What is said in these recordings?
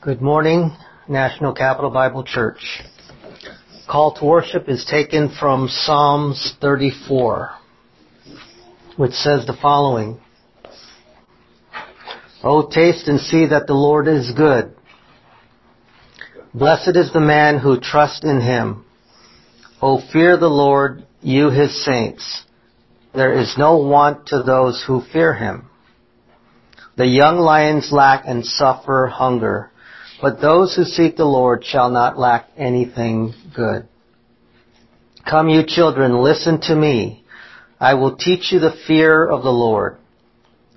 Good morning, National Capital Bible Church. Call to worship is taken from Psalms 34, which says the following. Oh, taste and see that the Lord is good. Blessed is the man who trusts in him. Oh, fear the Lord, you his saints. There is no want to those who fear him. The young lions lack and suffer hunger but those who seek the Lord shall not lack anything good. Come you children, listen to me. I will teach you the fear of the Lord.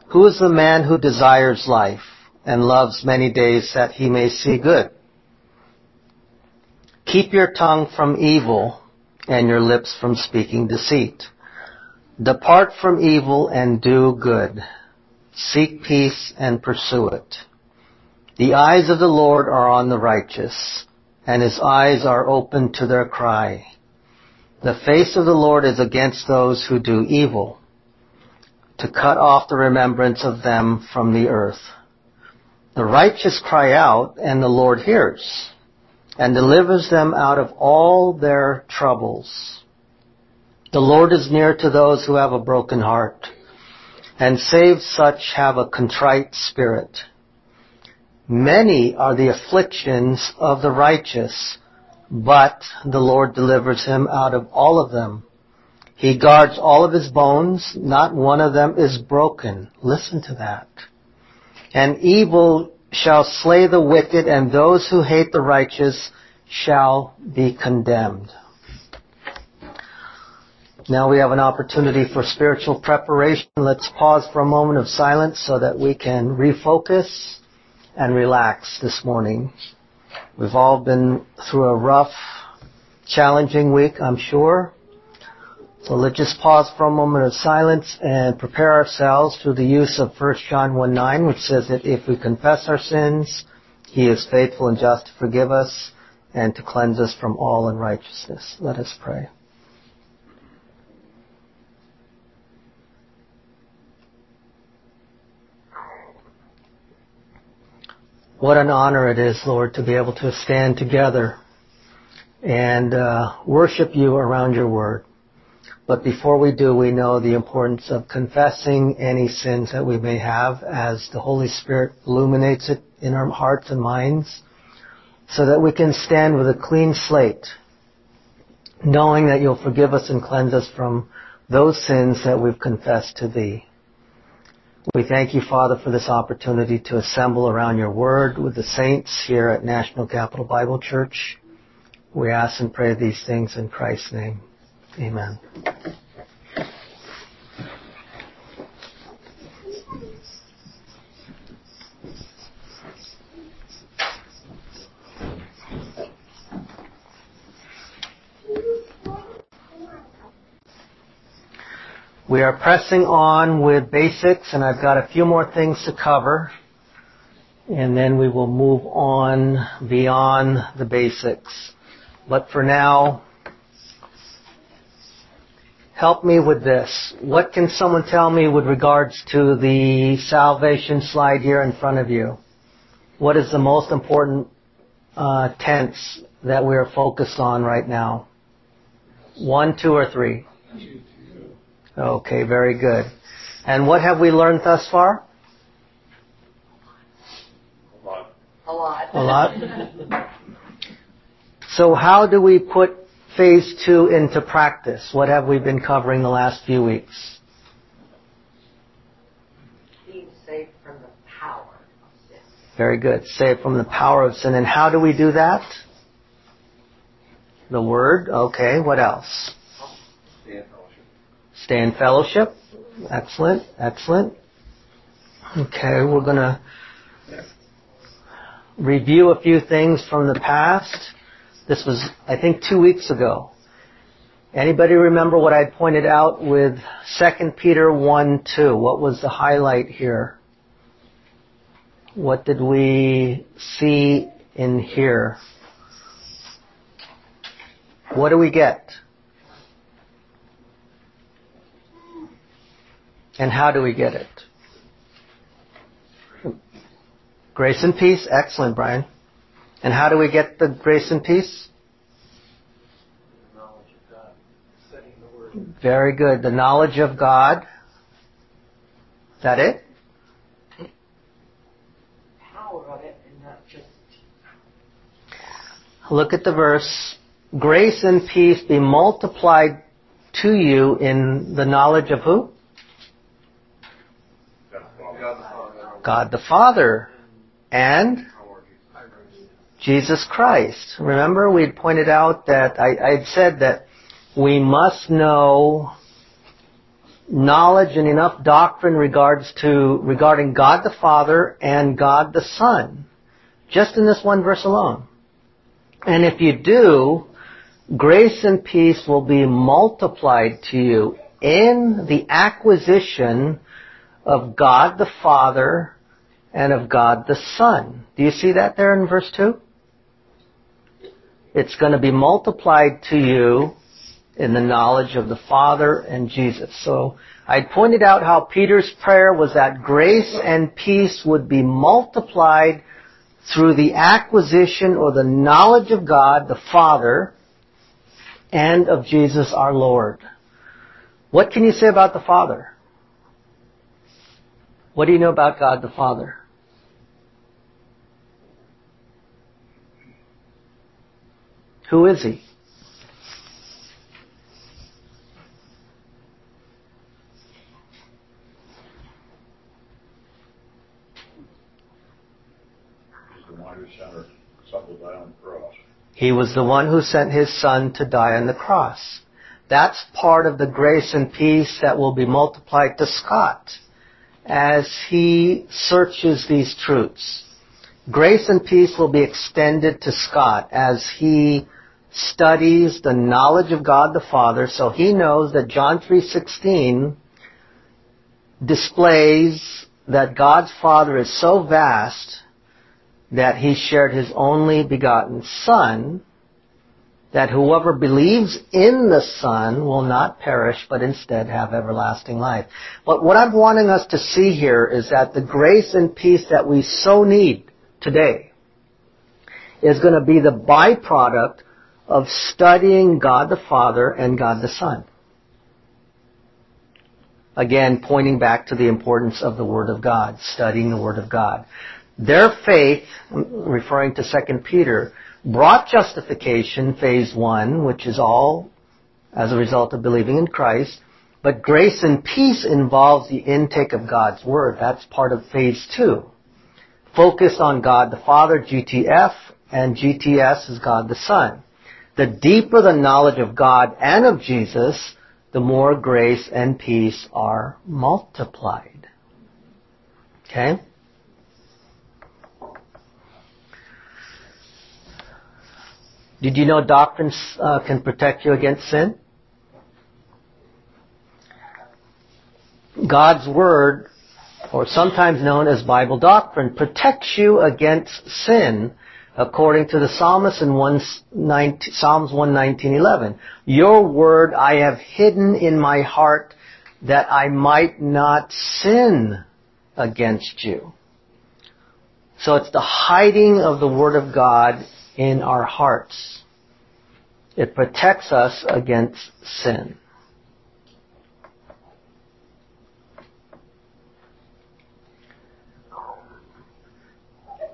Who is the man who desires life and loves many days that he may see good? Keep your tongue from evil and your lips from speaking deceit. Depart from evil and do good. Seek peace and pursue it. The eyes of the Lord are on the righteous, and his eyes are open to their cry. The face of the Lord is against those who do evil, to cut off the remembrance of them from the earth. The righteous cry out, and the Lord hears, and delivers them out of all their troubles. The Lord is near to those who have a broken heart, and saves such have a contrite spirit. Many are the afflictions of the righteous, but the Lord delivers him out of all of them. He guards all of his bones, not one of them is broken. Listen to that. And evil shall slay the wicked, and those who hate the righteous shall be condemned. Now we have an opportunity for spiritual preparation. Let's pause for a moment of silence so that we can refocus and relax this morning. We've all been through a rough, challenging week, I'm sure. So let's just pause for a moment of silence and prepare ourselves through the use of 1 John 1 9, which says that if we confess our sins, He is faithful and just to forgive us and to cleanse us from all unrighteousness. Let us pray. What an honor it is, Lord, to be able to stand together and uh, worship you around your word. But before we do, we know the importance of confessing any sins that we may have as the Holy Spirit illuminates it in our hearts and minds so that we can stand with a clean slate, knowing that you'll forgive us and cleanse us from those sins that we've confessed to thee. We thank you, Father, for this opportunity to assemble around your word with the saints here at National Capital Bible Church. We ask and pray these things in Christ's name. Amen. We are pressing on with basics, and I've got a few more things to cover, and then we will move on beyond the basics. But for now, help me with this. What can someone tell me with regards to the salvation slide here in front of you? What is the most important uh, tense that we are focused on right now? One, two, or three? Okay, very good. And what have we learned thus far? A lot. A lot. A lot? So how do we put phase two into practice? What have we been covering the last few weeks? Being saved from the power of sin. Very good. Saved from the power of sin. And how do we do that? The Word. Okay, what else? Stay in fellowship. Excellent, excellent. Okay, we're gonna review a few things from the past. This was, I think, two weeks ago. Anybody remember what I pointed out with 2 Peter 1 2? What was the highlight here? What did we see in here? What do we get? And how do we get it? Grace and peace. Excellent, Brian. And how do we get the grace and peace? Very good. The knowledge of God. Is that it? Look at the verse. Grace and peace be multiplied to you in the knowledge of who? God the Father. God the Father and Jesus Christ. Remember, we had pointed out that I, had said that we must know knowledge and enough doctrine regards to regarding God the Father and God the Son, just in this one verse alone. And if you do, grace and peace will be multiplied to you in the acquisition of God the Father and of God the Son. Do you see that there in verse 2? It's going to be multiplied to you in the knowledge of the Father and Jesus. So I pointed out how Peter's prayer was that grace and peace would be multiplied through the acquisition or the knowledge of God the Father and of Jesus our Lord. What can you say about the Father? What do you know about God the Father? Who is He? He's the one who sent her son to die on the cross. He was the one who sent His Son to die on the cross. That's part of the grace and peace that will be multiplied to Scott as he searches these truths. Grace and peace will be extended to Scott as he studies the knowledge of God the Father so he knows that John 3:16 displays that God's Father is so vast that he shared his only begotten Son that whoever believes in the Son will not perish, but instead have everlasting life. But what I'm wanting us to see here is that the grace and peace that we so need today is going to be the byproduct of studying God the Father and God the Son. Again, pointing back to the importance of the Word of God, studying the Word of God. Their faith, referring to 2 Peter, brought justification, phase one, which is all as a result of believing in Christ. But grace and peace involves the intake of God's Word. That's part of phase two. Focus on God the Father, GTF, and GTS is God the Son. The deeper the knowledge of God and of Jesus, the more grace and peace are multiplied. Okay? Did you know doctrines uh, can protect you against sin? God's Word, or sometimes known as Bible doctrine, protects you against sin according to the psalmist in 119, Psalms 119.11. Your Word I have hidden in my heart that I might not sin against you. So it's the hiding of the Word of God in our hearts. It protects us against sin.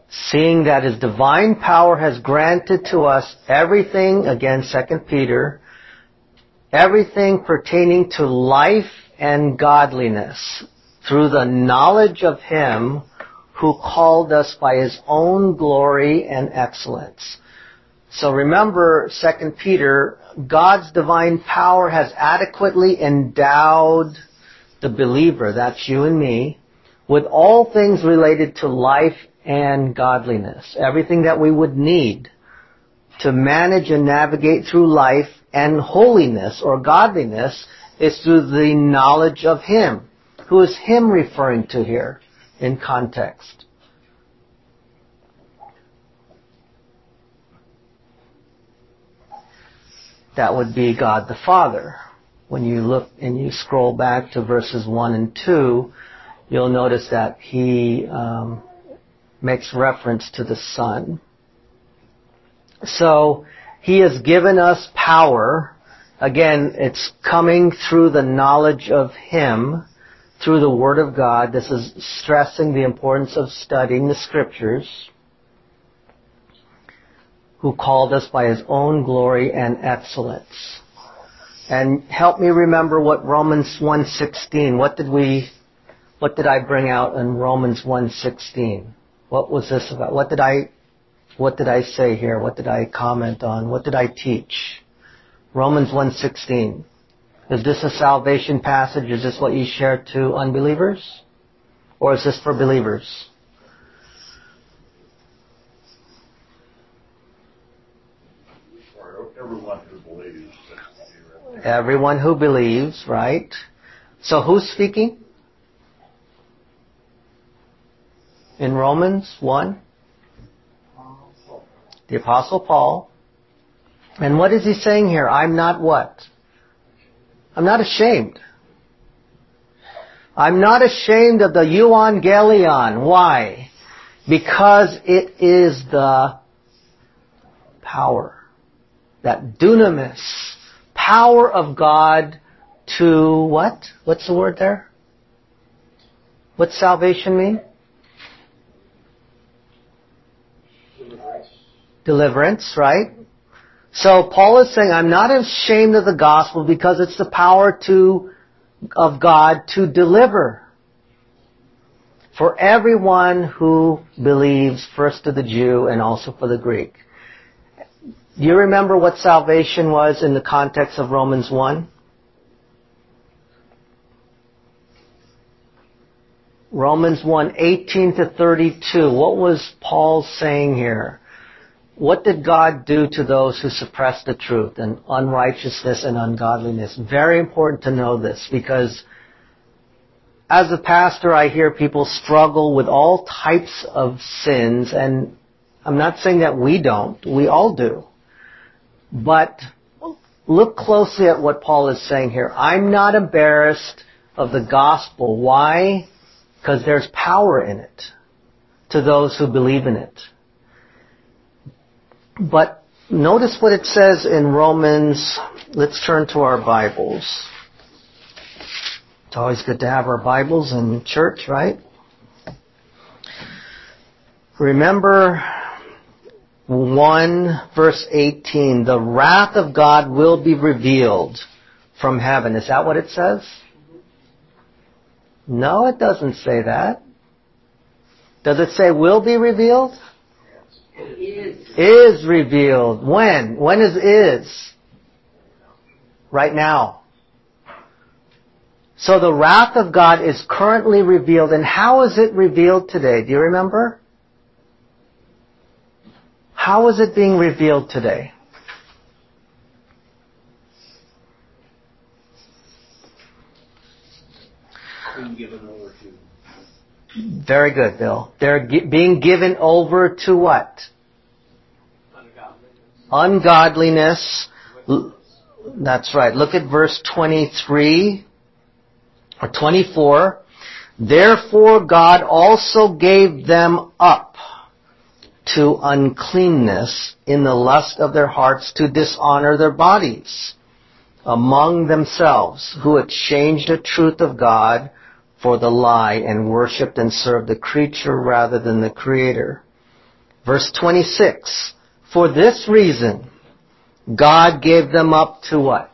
Seeing that His divine power has granted to us everything, again 2 Peter, everything pertaining to life and godliness through the knowledge of Him who called us by his own glory and excellence. So remember, 2 Peter, God's divine power has adequately endowed the believer, that's you and me, with all things related to life and godliness. Everything that we would need to manage and navigate through life and holiness or godliness is through the knowledge of Him. Who is Him referring to here? in context. That would be God the Father. When you look and you scroll back to verses 1 and 2, you'll notice that He um, makes reference to the Son. So, He has given us power. Again, it's coming through the knowledge of Him, through the Word of God. This is stressing the importance of studying the Scriptures who called us by his own glory and excellence. And help me remember what Romans 1:16. What did we what did I bring out in Romans 1:16? What was this about? What did I what did I say here? What did I comment on? What did I teach? Romans 1:16. Is this a salvation passage? Is this what you share to unbelievers? Or is this for believers? Everyone who believes. Everyone who believes, right? So who's speaking? In Romans 1? The Apostle Paul. And what is he saying here? I'm not what? I'm not ashamed. I'm not ashamed of the euangelion. Why? Because it is the power that dunamis, power of God to what? What's the word there? What's salvation mean? Deliverance. Deliverance, right? So Paul is saying, I'm not ashamed of the gospel because it's the power to, of God to deliver. For everyone who believes, first to the Jew and also for the Greek. Do you remember what salvation was in the context of Romans 1? Romans 1, 18 to 32. What was Paul saying here? What did God do to those who suppress the truth and unrighteousness and ungodliness? Very important to know this because as a pastor I hear people struggle with all types of sins and I'm not saying that we don't. We all do. But look closely at what Paul is saying here. I'm not embarrassed of the gospel. Why? Because there's power in it to those who believe in it. But notice what it says in Romans. Let's turn to our Bibles. It's always good to have our Bibles in church, right? Remember 1 verse 18, the wrath of God will be revealed from heaven. Is that what it says? No, it doesn't say that. Does it say will be revealed? Is. Is revealed. When? When is is? Right now. So the wrath of God is currently revealed, and how is it revealed today? Do you remember? How is it being revealed today? Being given over to Very good, Bill. They're gi- being given over to what? ungodliness. Ungodliness. That's right. Look at verse 23 or 24. Therefore God also gave them up to uncleanness in the lust of their hearts to dishonor their bodies among themselves, who exchanged the truth of God for the lie and worshipped and served the creature rather than the creator. Verse 26. For this reason, God gave them up to what?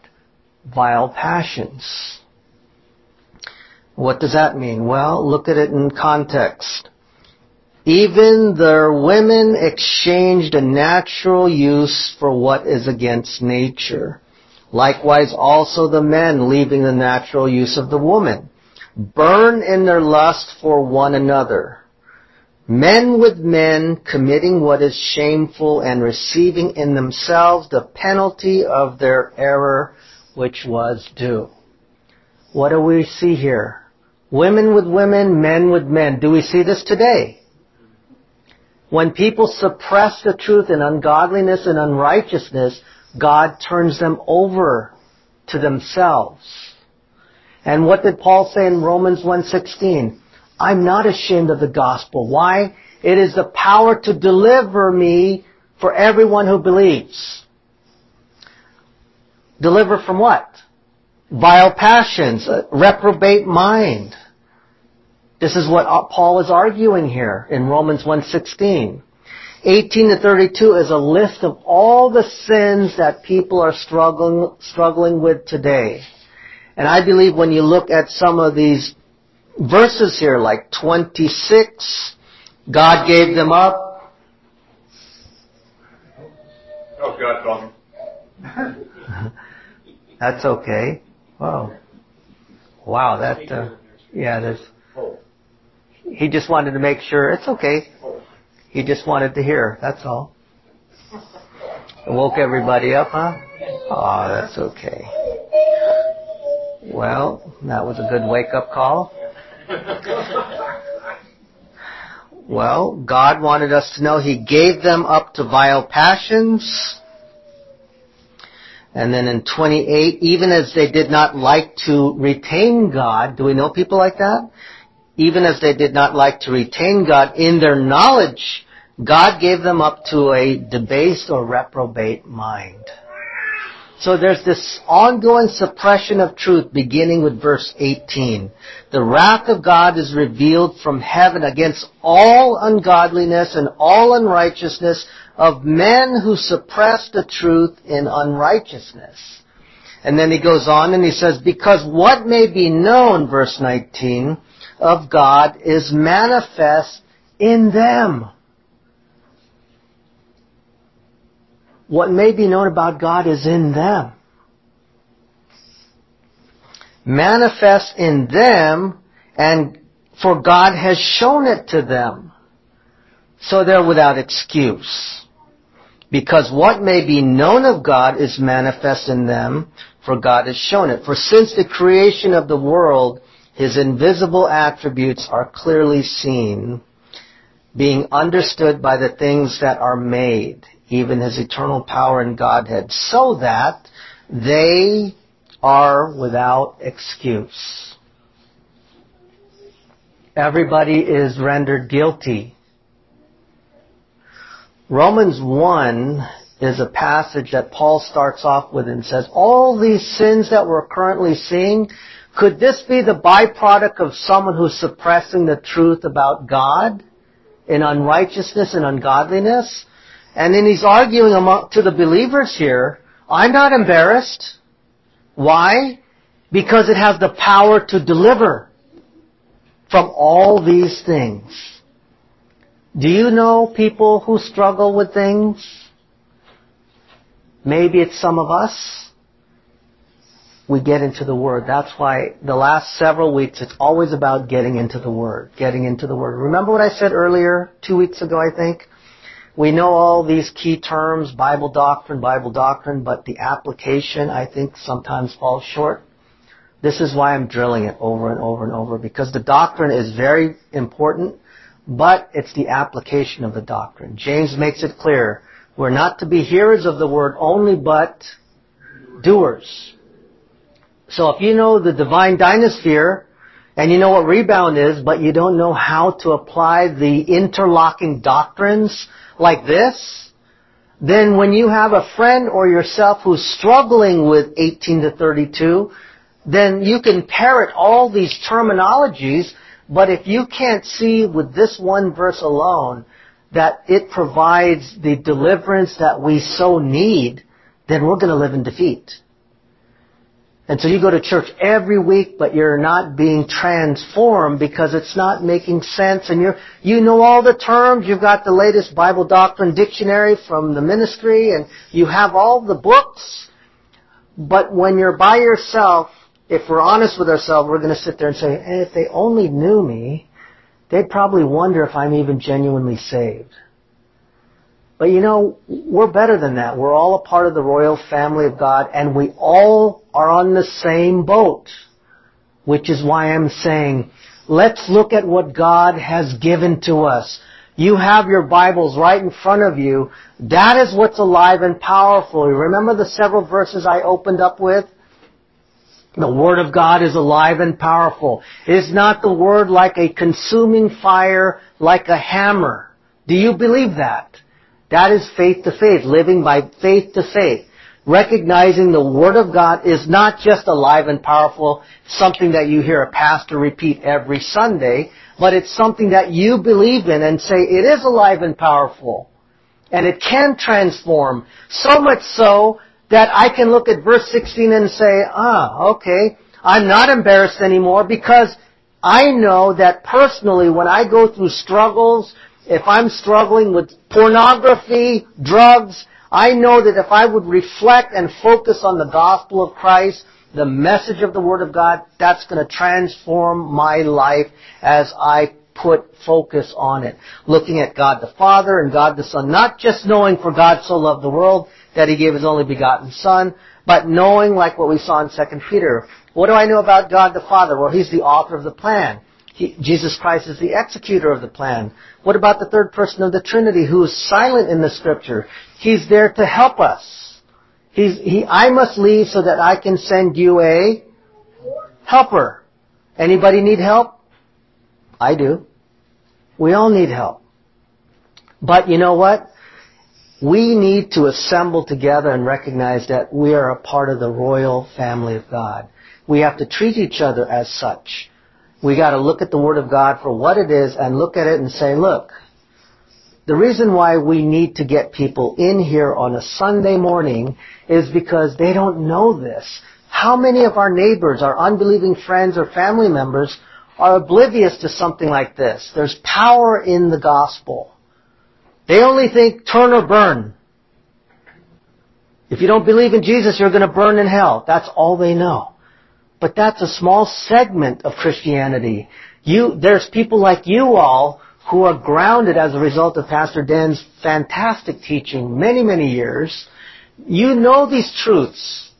Vile passions. What does that mean? Well, look at it in context. Even their women exchanged a natural use for what is against nature. Likewise also the men leaving the natural use of the woman. Burn in their lust for one another. Men with men committing what is shameful and receiving in themselves the penalty of their error which was due. What do we see here? Women with women, men with men. Do we see this today? When people suppress the truth in ungodliness and unrighteousness, God turns them over to themselves. And what did Paul say in Romans 1:16? I'm not ashamed of the gospel. Why? It is the power to deliver me for everyone who believes. Deliver from what? Vile passions, reprobate mind. This is what Paul is arguing here in Romans 1.16. 18 to 32 is a list of all the sins that people are struggling, struggling with today. And I believe when you look at some of these verses here, like 26, God gave them up. Oh, God talking. That's okay. Wow. Wow, that, uh, yeah, that's, he just wanted to make sure, it's okay. He just wanted to hear, that's all. It woke everybody up, huh? Oh, that's okay. Well, that was a good wake up call. Well, God wanted us to know He gave them up to vile passions. And then in 28, even as they did not like to retain God, do we know people like that? Even as they did not like to retain God in their knowledge, God gave them up to a debased or reprobate mind. So there's this ongoing suppression of truth beginning with verse 18. The wrath of God is revealed from heaven against all ungodliness and all unrighteousness of men who suppress the truth in unrighteousness. And then he goes on and he says, because what may be known, verse 19, of God is manifest in them. what may be known about God is in them. Manifest in them, and for God has shown it to them. So they're without excuse. Because what may be known of God is manifest in them, for God has shown it. For since the creation of the world, His invisible attributes are clearly seen, being understood by the things that are made even his eternal power and Godhead, so that they are without excuse. Everybody is rendered guilty. Romans 1 is a passage that Paul starts off with and says, all these sins that we're currently seeing, could this be the byproduct of someone who's suppressing the truth about God in unrighteousness and ungodliness? And then he's arguing among, to the believers here, I'm not embarrassed. Why? Because it has the power to deliver from all these things. Do you know people who struggle with things? Maybe it's some of us. We get into the Word. That's why the last several weeks it's always about getting into the Word. Getting into the Word. Remember what I said earlier, two weeks ago I think? We know all these key terms, Bible doctrine, Bible doctrine, but the application, I think, sometimes falls short. This is why I'm drilling it over and over and over, because the doctrine is very important, but it's the application of the doctrine. James makes it clear, we're not to be hearers of the word only, but doers. So if you know the divine dynasphere, and you know what rebound is, but you don't know how to apply the interlocking doctrines like this, then when you have a friend or yourself who's struggling with 18 to 32, then you can parrot all these terminologies, but if you can't see with this one verse alone that it provides the deliverance that we so need, then we're going to live in defeat. And so you go to church every week, but you're not being transformed because it's not making sense. And you're, you know all the terms, you've got the latest Bible doctrine dictionary from the ministry and you have all the books, but when you're by yourself, if we're honest with ourselves, we're going to sit there and say, hey, if they only knew me, they'd probably wonder if I'm even genuinely saved. But you know, we're better than that. We're all a part of the royal family of God and we all are on the same boat. Which is why I'm saying, let's look at what God has given to us. You have your Bibles right in front of you. That is what's alive and powerful. Remember the several verses I opened up with? The Word of God is alive and powerful. Is not the Word like a consuming fire, like a hammer? Do you believe that? That is faith to faith, living by faith to faith. Recognizing the Word of God is not just alive and powerful, something that you hear a pastor repeat every Sunday, but it's something that you believe in and say it is alive and powerful. And it can transform. So much so that I can look at verse 16 and say, ah, okay, I'm not embarrassed anymore because I know that personally when I go through struggles, if I'm struggling with pornography, drugs, I know that if I would reflect and focus on the gospel of Christ, the message of the Word of God, that's going to transform my life as I put focus on it. Looking at God the Father and God the Son, not just knowing for God so loved the world that He gave His only begotten Son, but knowing like what we saw in 2 Peter. What do I know about God the Father? Well, He's the author of the plan. He, Jesus Christ is the executor of the plan. What about the third person of the Trinity who is silent in the scripture? He's there to help us. He's, he, I must leave so that I can send you a helper. Anybody need help? I do. We all need help. But you know what? We need to assemble together and recognize that we are a part of the royal family of God. We have to treat each other as such. We got to look at the Word of God for what it is and look at it and say, look, the reason why we need to get people in here on a Sunday morning is because they don't know this. How many of our neighbors, our unbelieving friends or family members are oblivious to something like this? There's power in the gospel. They only think turn or burn. If you don't believe in Jesus, you're going to burn in hell. That's all they know. But that's a small segment of Christianity. You, there's people like you all who are grounded as a result of Pastor Dan's fantastic teaching many, many years. You know these truths.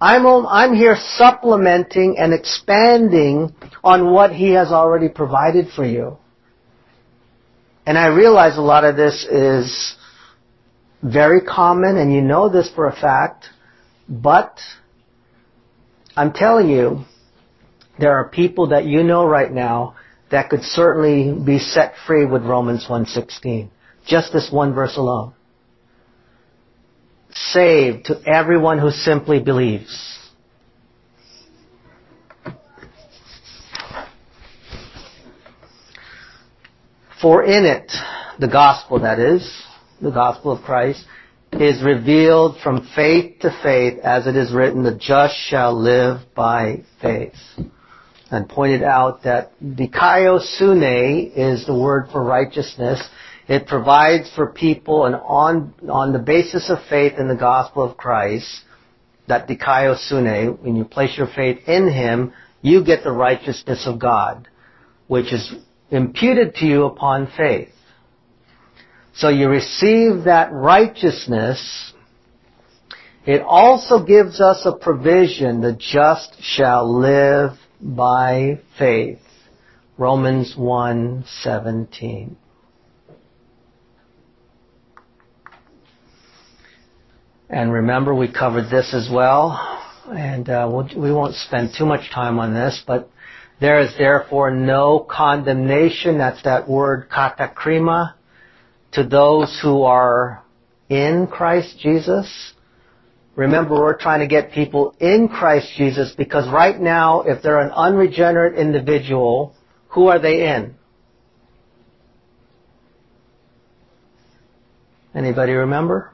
I'm, I'm here supplementing and expanding on what he has already provided for you. And I realize a lot of this is very common and you know this for a fact, but I'm telling you, there are people that you know right now that could certainly be set free with Romans 1.16. Just this one verse alone. Saved to everyone who simply believes. For in it, the gospel that is, the gospel of Christ, is revealed from faith to faith, as it is written, the just shall live by faith. And pointed out that dikaiosune is the word for righteousness. It provides for people and on, on the basis of faith in the gospel of Christ, that dikaiosune, when you place your faith in Him, you get the righteousness of God, which is imputed to you upon faith. So you receive that righteousness. It also gives us a provision, the just shall live by faith. Romans 1:17. And remember, we covered this as well, and uh, we'll, we will not spend too much time on this, but there is therefore no condemnation. That's that word katakrima to those who are in Christ Jesus. Remember, we're trying to get people in Christ Jesus because right now, if they're an unregenerate individual, who are they in? Anybody remember?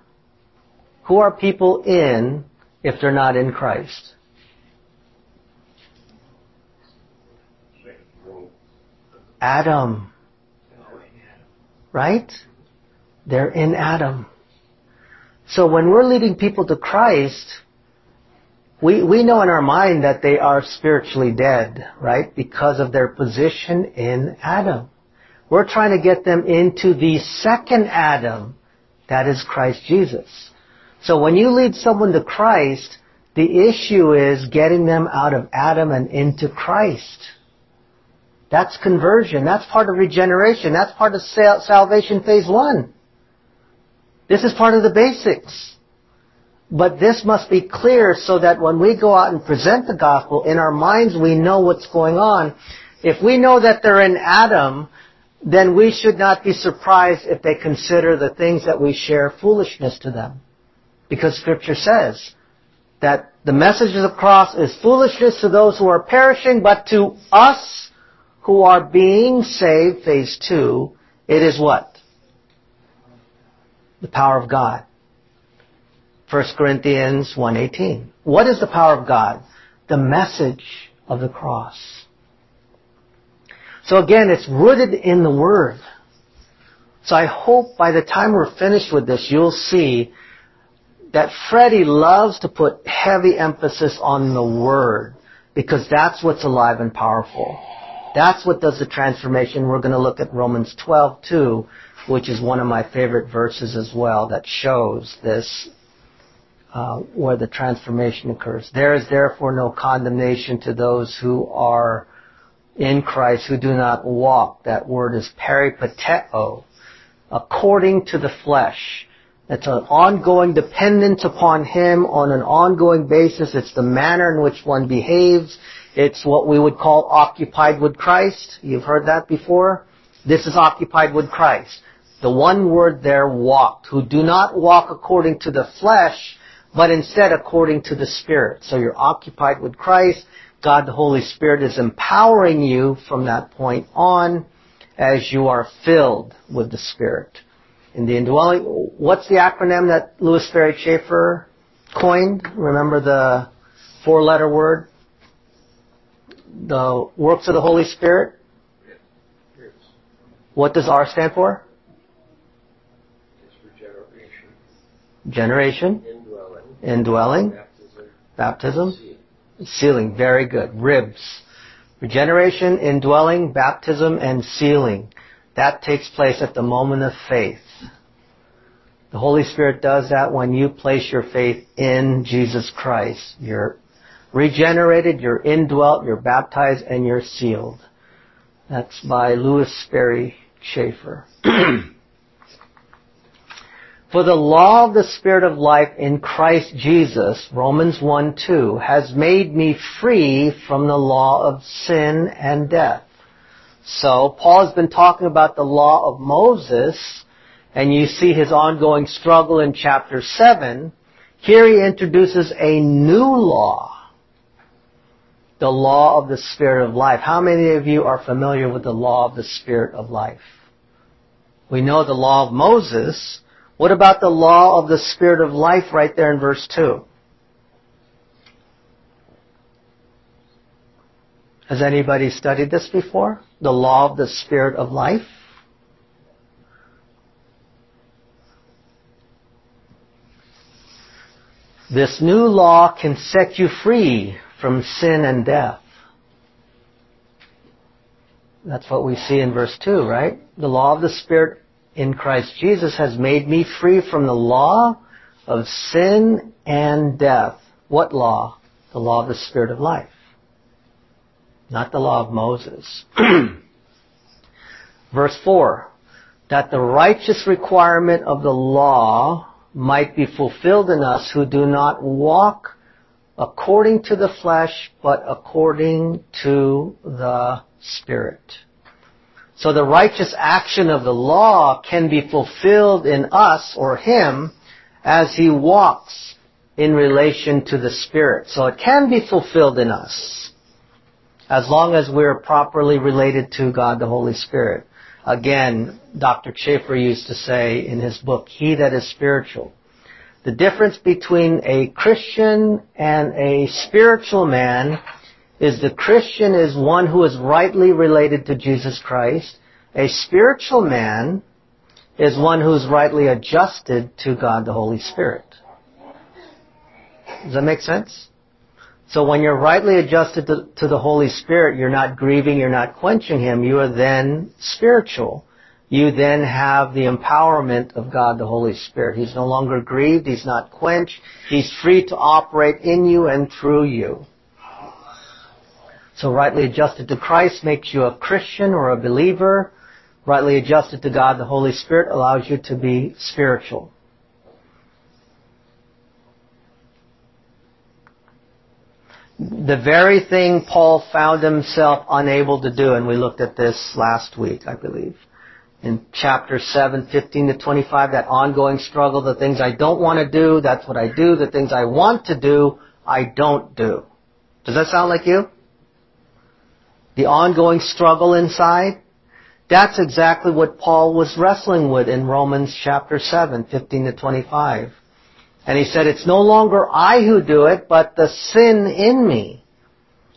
Who are people in if they're not in Christ? Adam. Right? They're in Adam. So when we're leading people to Christ, we, we know in our mind that they are spiritually dead, right? Because of their position in Adam. We're trying to get them into the second Adam, that is Christ Jesus. So when you lead someone to Christ, the issue is getting them out of Adam and into Christ. That's conversion. That's part of regeneration. That's part of salvation phase one. This is part of the basics. But this must be clear so that when we go out and present the gospel, in our minds we know what's going on. If we know that they're in Adam, then we should not be surprised if they consider the things that we share foolishness to them. Because scripture says that the message of the cross is foolishness to those who are perishing, but to us who are being saved, phase two, it is what? The power of God. 1 Corinthians 1.18. What is the power of God? The message of the cross. So again, it's rooted in the Word. So I hope by the time we're finished with this, you'll see that Freddie loves to put heavy emphasis on the Word because that's what's alive and powerful. That's what does the transformation. We're going to look at Romans 12 too, which is one of my favorite verses as well that shows this uh, where the transformation occurs. There is therefore no condemnation to those who are in Christ who do not walk. That word is peripateo, according to the flesh. It's an ongoing dependence upon Him on an ongoing basis. It's the manner in which one behaves. It's what we would call occupied with Christ. You've heard that before? This is occupied with Christ. The one word there, walked, who do not walk according to the flesh, but instead according to the Spirit. So you're occupied with Christ. God the Holy Spirit is empowering you from that point on as you are filled with the Spirit. In the indwelling, what's the acronym that Lewis Sperry Chafer coined? Remember the four letter word? The works of the Holy Spirit? What does R stand for? It's regeneration, Generation, indwelling, indwelling, baptism, baptism. Sealing, very good. Ribs. Regeneration, indwelling, baptism, and sealing. That takes place at the moment of faith. The Holy Spirit does that when you place your faith in Jesus Christ. You're regenerated, you're indwelt, you're baptized, and you're sealed. That's by Lewis Sperry Chafer. For the law of the Spirit of life in Christ Jesus, Romans 1 2, has made me free from the law of sin and death. So, Paul has been talking about the law of Moses, and you see his ongoing struggle in chapter 7. Here he introduces a new law. The law of the Spirit of life. How many of you are familiar with the law of the Spirit of life? We know the law of Moses, what about the law of the Spirit of life right there in verse 2? Has anybody studied this before? The law of the Spirit of life? This new law can set you free from sin and death. That's what we see in verse 2, right? The law of the Spirit in Christ Jesus has made me free from the law of sin and death. What law? The law of the Spirit of life. Not the law of Moses. Verse 4. That the righteous requirement of the law might be fulfilled in us who do not walk according to the flesh, but according to the Spirit. So the righteous action of the law can be fulfilled in us or him as he walks in relation to the Spirit. So it can be fulfilled in us as long as we're properly related to God the Holy Spirit. Again, Dr. Chafer used to say in his book, He that is spiritual. The difference between a Christian and a spiritual man is the Christian is one who is rightly related to Jesus Christ. A spiritual man is one who is rightly adjusted to God the Holy Spirit. Does that make sense? So when you're rightly adjusted to, to, the Holy Spirit, you're not grieving, you're not quenching Him, you are then spiritual. You then have the empowerment of God the Holy Spirit. He's no longer grieved, He's not quenched, He's free to operate in you and through you. So rightly adjusted to Christ makes you a Christian or a believer. Rightly adjusted to God, the Holy Spirit allows you to be spiritual. The very thing Paul found himself unable to do, and we looked at this last week, I believe, in chapter 7, 15 to 25, that ongoing struggle, the things I don't want to do, that's what I do, the things I want to do, I don't do. Does that sound like you? The ongoing struggle inside? That's exactly what Paul was wrestling with in Romans chapter 7, 15 to 25. And he said, it's no longer I who do it, but the sin in me.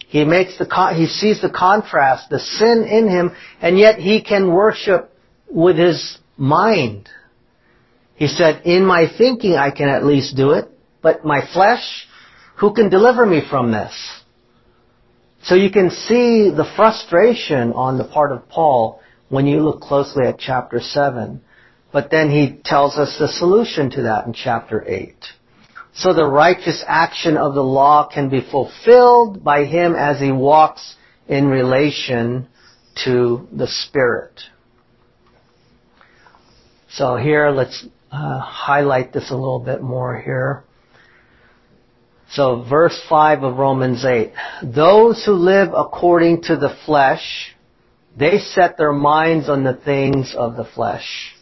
He makes the, he sees the contrast, the sin in him, and yet he can worship with his mind. He said, in my thinking I can at least do it, but my flesh, who can deliver me from this? So you can see the frustration on the part of Paul when you look closely at chapter 7. But then he tells us the solution to that in chapter 8. So the righteous action of the law can be fulfilled by him as he walks in relation to the Spirit. So here, let's uh, highlight this a little bit more here. So verse 5 of Romans 8. Those who live according to the flesh, they set their minds on the things of the flesh.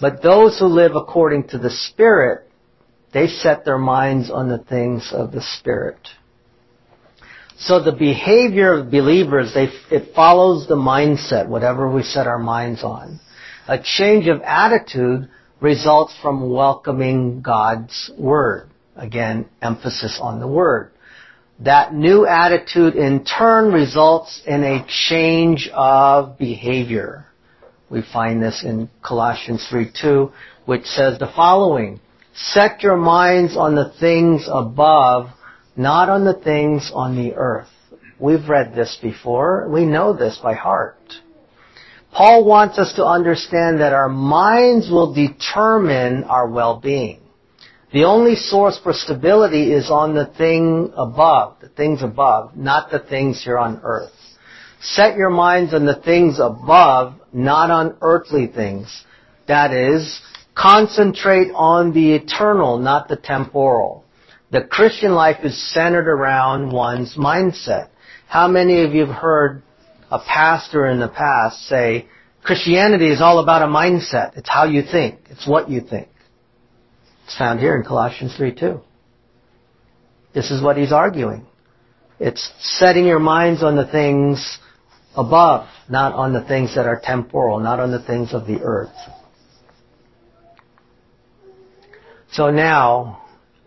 But those who live according to the Spirit, they set their minds on the things of the Spirit. So the behavior of believers, they, it follows the mindset, whatever we set our minds on. A change of attitude results from welcoming God's Word. Again, emphasis on the Word. That new attitude in turn results in a change of behavior. We find this in Colossians 3:2, which says the following: Set your minds on the things above, not on the things on the earth. We've read this before. We know this by heart. Paul wants us to understand that our minds will determine our well-being. The only source for stability is on the thing above, the things above, not the things here on earth. Set your minds on the things above, not on earthly things. That is, concentrate on the eternal, not the temporal. The Christian life is centered around one's mindset. How many of you have heard a pastor in the past say, Christianity is all about a mindset. It's how you think. It's what you think. It's found here in Colossians 3 2. This is what he's arguing. It's setting your minds on the things above, not on the things that are temporal, not on the things of the earth. So now,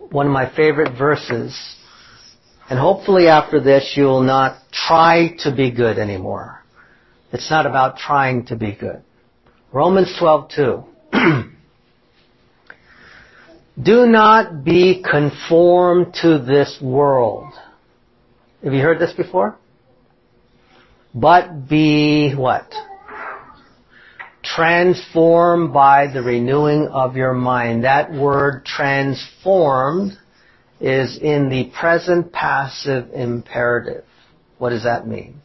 one of my favorite verses, and hopefully after this you will not try to be good anymore. It's not about trying to be good. Romans 12:2 Do not be conformed to this world. Have you heard this before? But be what? Transformed by the renewing of your mind. That word transformed is in the present passive imperative. What does that mean?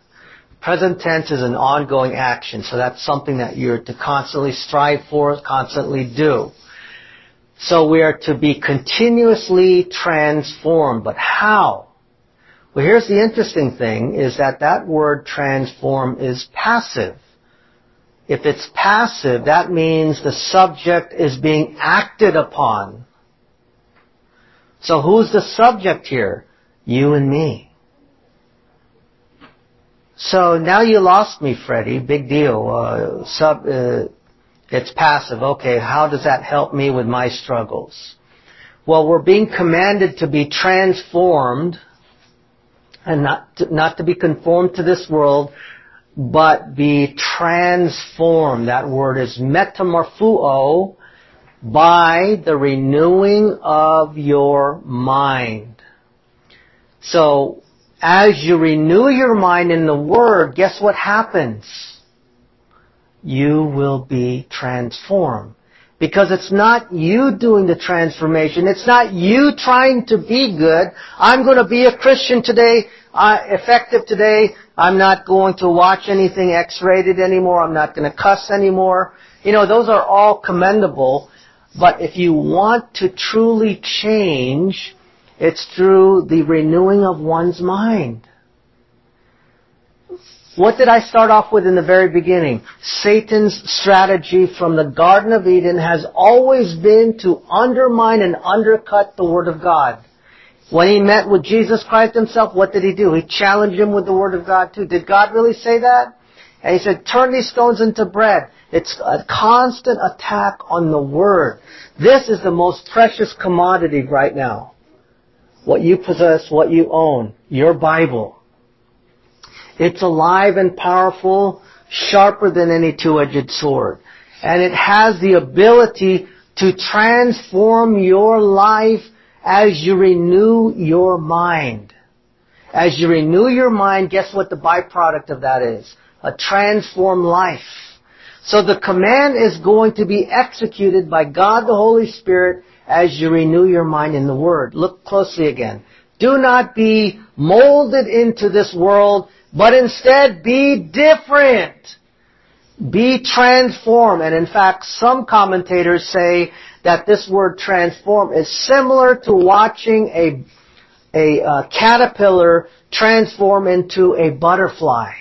Present tense is an ongoing action, so that's something that you're to constantly strive for, constantly do. So we are to be continuously transformed. But how? Well, here's the interesting thing is that that word transform is passive. If it's passive, that means the subject is being acted upon. So who's the subject here? You and me. So now you lost me, Freddie. Big deal. Uh, sub, uh, it's passive. Okay, how does that help me with my struggles? Well, we're being commanded to be transformed and not to, not to be conformed to this world, but be transformed. That word is metamorpho by the renewing of your mind. So, as you renew your mind in the Word, guess what happens? You will be transformed. Because it's not you doing the transformation. It's not you trying to be good. I'm going to be a Christian today, uh, effective today. I'm not going to watch anything X-rated anymore. I'm not going to cuss anymore. You know, those are all commendable. But if you want to truly change, it's through the renewing of one's mind. What did I start off with in the very beginning? Satan's strategy from the Garden of Eden has always been to undermine and undercut the Word of God. When he met with Jesus Christ himself, what did he do? He challenged him with the Word of God too. Did God really say that? And he said, turn these stones into bread. It's a constant attack on the Word. This is the most precious commodity right now. What you possess, what you own, your Bible. It's alive and powerful, sharper than any two-edged sword. And it has the ability to transform your life as you renew your mind. As you renew your mind, guess what the byproduct of that is? A transformed life. So the command is going to be executed by God the Holy Spirit as you renew your mind in the Word. Look closely again. Do not be molded into this world but instead be different. Be transformed. And in fact, some commentators say that this word transform is similar to watching a, a uh, caterpillar transform into a butterfly.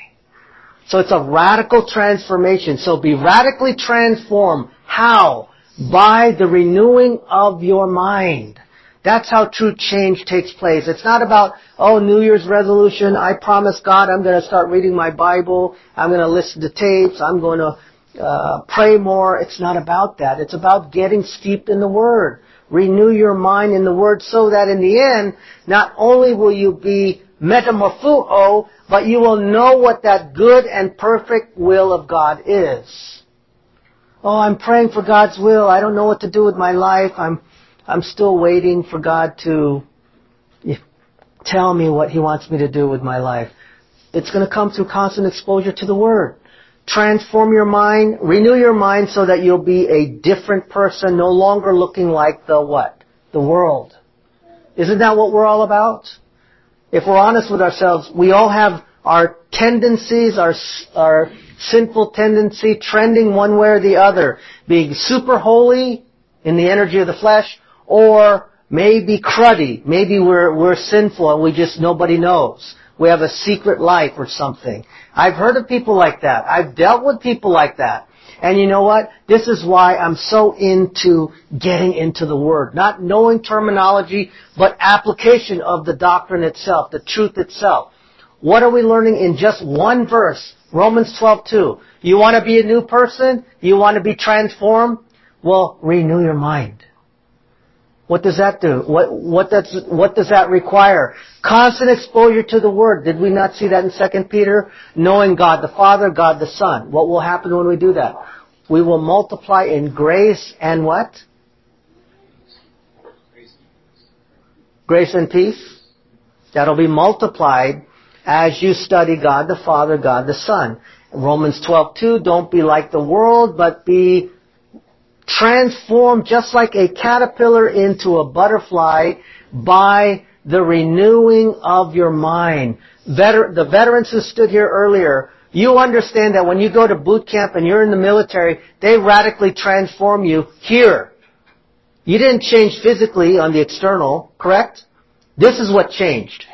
So it's a radical transformation. So be radically transformed. How? By the renewing of your mind. That's how true change takes place. It's not about, oh, New Year's resolution, I promise God I'm going to start reading my Bible, I'm going to listen to tapes, I'm going to uh, pray more. It's not about that. It's about getting steeped in the Word. Renew your mind in the Word so that in the end, not only will you be metamorpho, but you will know what that good and perfect will of God is. Oh, I'm praying for God's will. I don't know what to do with my life. I'm I'm still waiting for God to tell me what He wants me to do with my life. It's going to come through constant exposure to the Word. Transform your mind, renew your mind so that you'll be a different person, no longer looking like the what? The world. Isn't that what we're all about? If we're honest with ourselves, we all have our tendencies, our, our sinful tendency trending one way or the other. Being super holy in the energy of the flesh or maybe cruddy. Maybe we're, we're sinful and we just, nobody knows. We have a secret life or something. I've heard of people like that. I've dealt with people like that. And you know what? This is why I'm so into getting into the Word. Not knowing terminology, but application of the doctrine itself, the truth itself. What are we learning in just one verse? Romans 12:2. You want to be a new person? You want to be transformed? Well, renew your mind. What does that do? What, what, does, what does that require? Constant exposure to the Word. Did we not see that in 2 Peter? Knowing God the Father, God the Son. What will happen when we do that? We will multiply in grace and what? Grace and peace. That'll be multiplied as you study God the Father, God the Son. Romans 12:2, don't be like the world, but be transformed just like a caterpillar into a butterfly by the renewing of your mind. Veter- the veterans who stood here earlier, you understand that when you go to boot camp and you're in the military, they radically transform you here. You didn't change physically on the external, correct? This is what changed.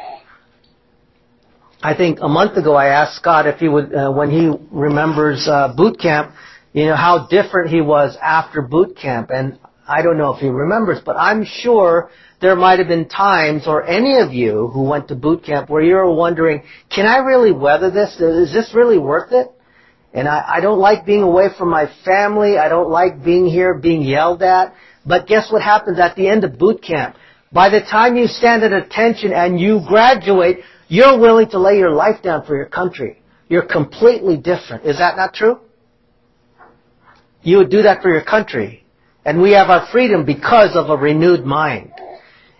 I think a month ago I asked Scott if he would, uh, when he remembers uh, boot camp, you know, how different he was after boot camp. And I don't know if he remembers, but I'm sure there might have been times, or any of you who went to boot camp, where you were wondering, can I really weather this? Is this really worth it? And I, I don't like being away from my family. I don't like being here, being yelled at. But guess what happens at the end of boot camp? By the time you stand at attention and you graduate, you're willing to lay your life down for your country. You're completely different. Is that not true? You would do that for your country. And we have our freedom because of a renewed mind.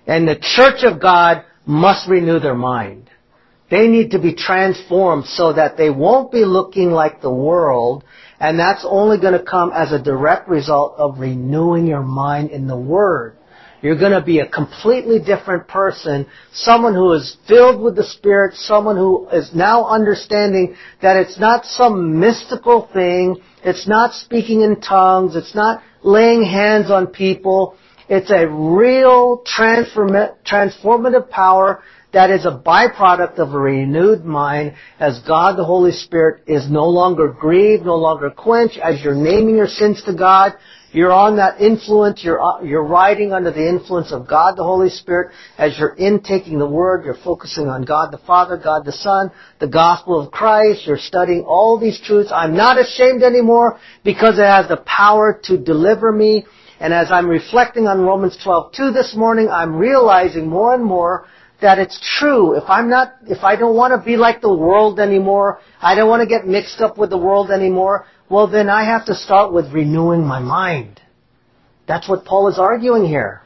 And the church of God must renew their mind. They need to be transformed so that they won't be looking like the world, and that's only going to come as a direct result of renewing your mind in the Word. You're going to be a completely different person, someone who is filled with the Spirit, someone who is now understanding that it's not some mystical thing, it's not speaking in tongues, it's not laying hands on people, It's a real transform- transformative power that is a byproduct of a renewed mind as God the Holy Spirit is no longer grieved, no longer quenched, as you're naming your sins to God, you're on that influence, you're, you're riding under the influence of God the Holy Spirit. As you're intaking the Word, you're focusing on God the Father, God the Son, the gospel of Christ, you're studying all these truths. I'm not ashamed anymore because it has the power to deliver me. And as I'm reflecting on Romans 12:2 this morning, I'm realizing more and more that it's true. If I'm not, if I don't want to be like the world anymore, I don't want to get mixed up with the world anymore, well then I have to start with renewing my mind. That's what Paul is arguing here.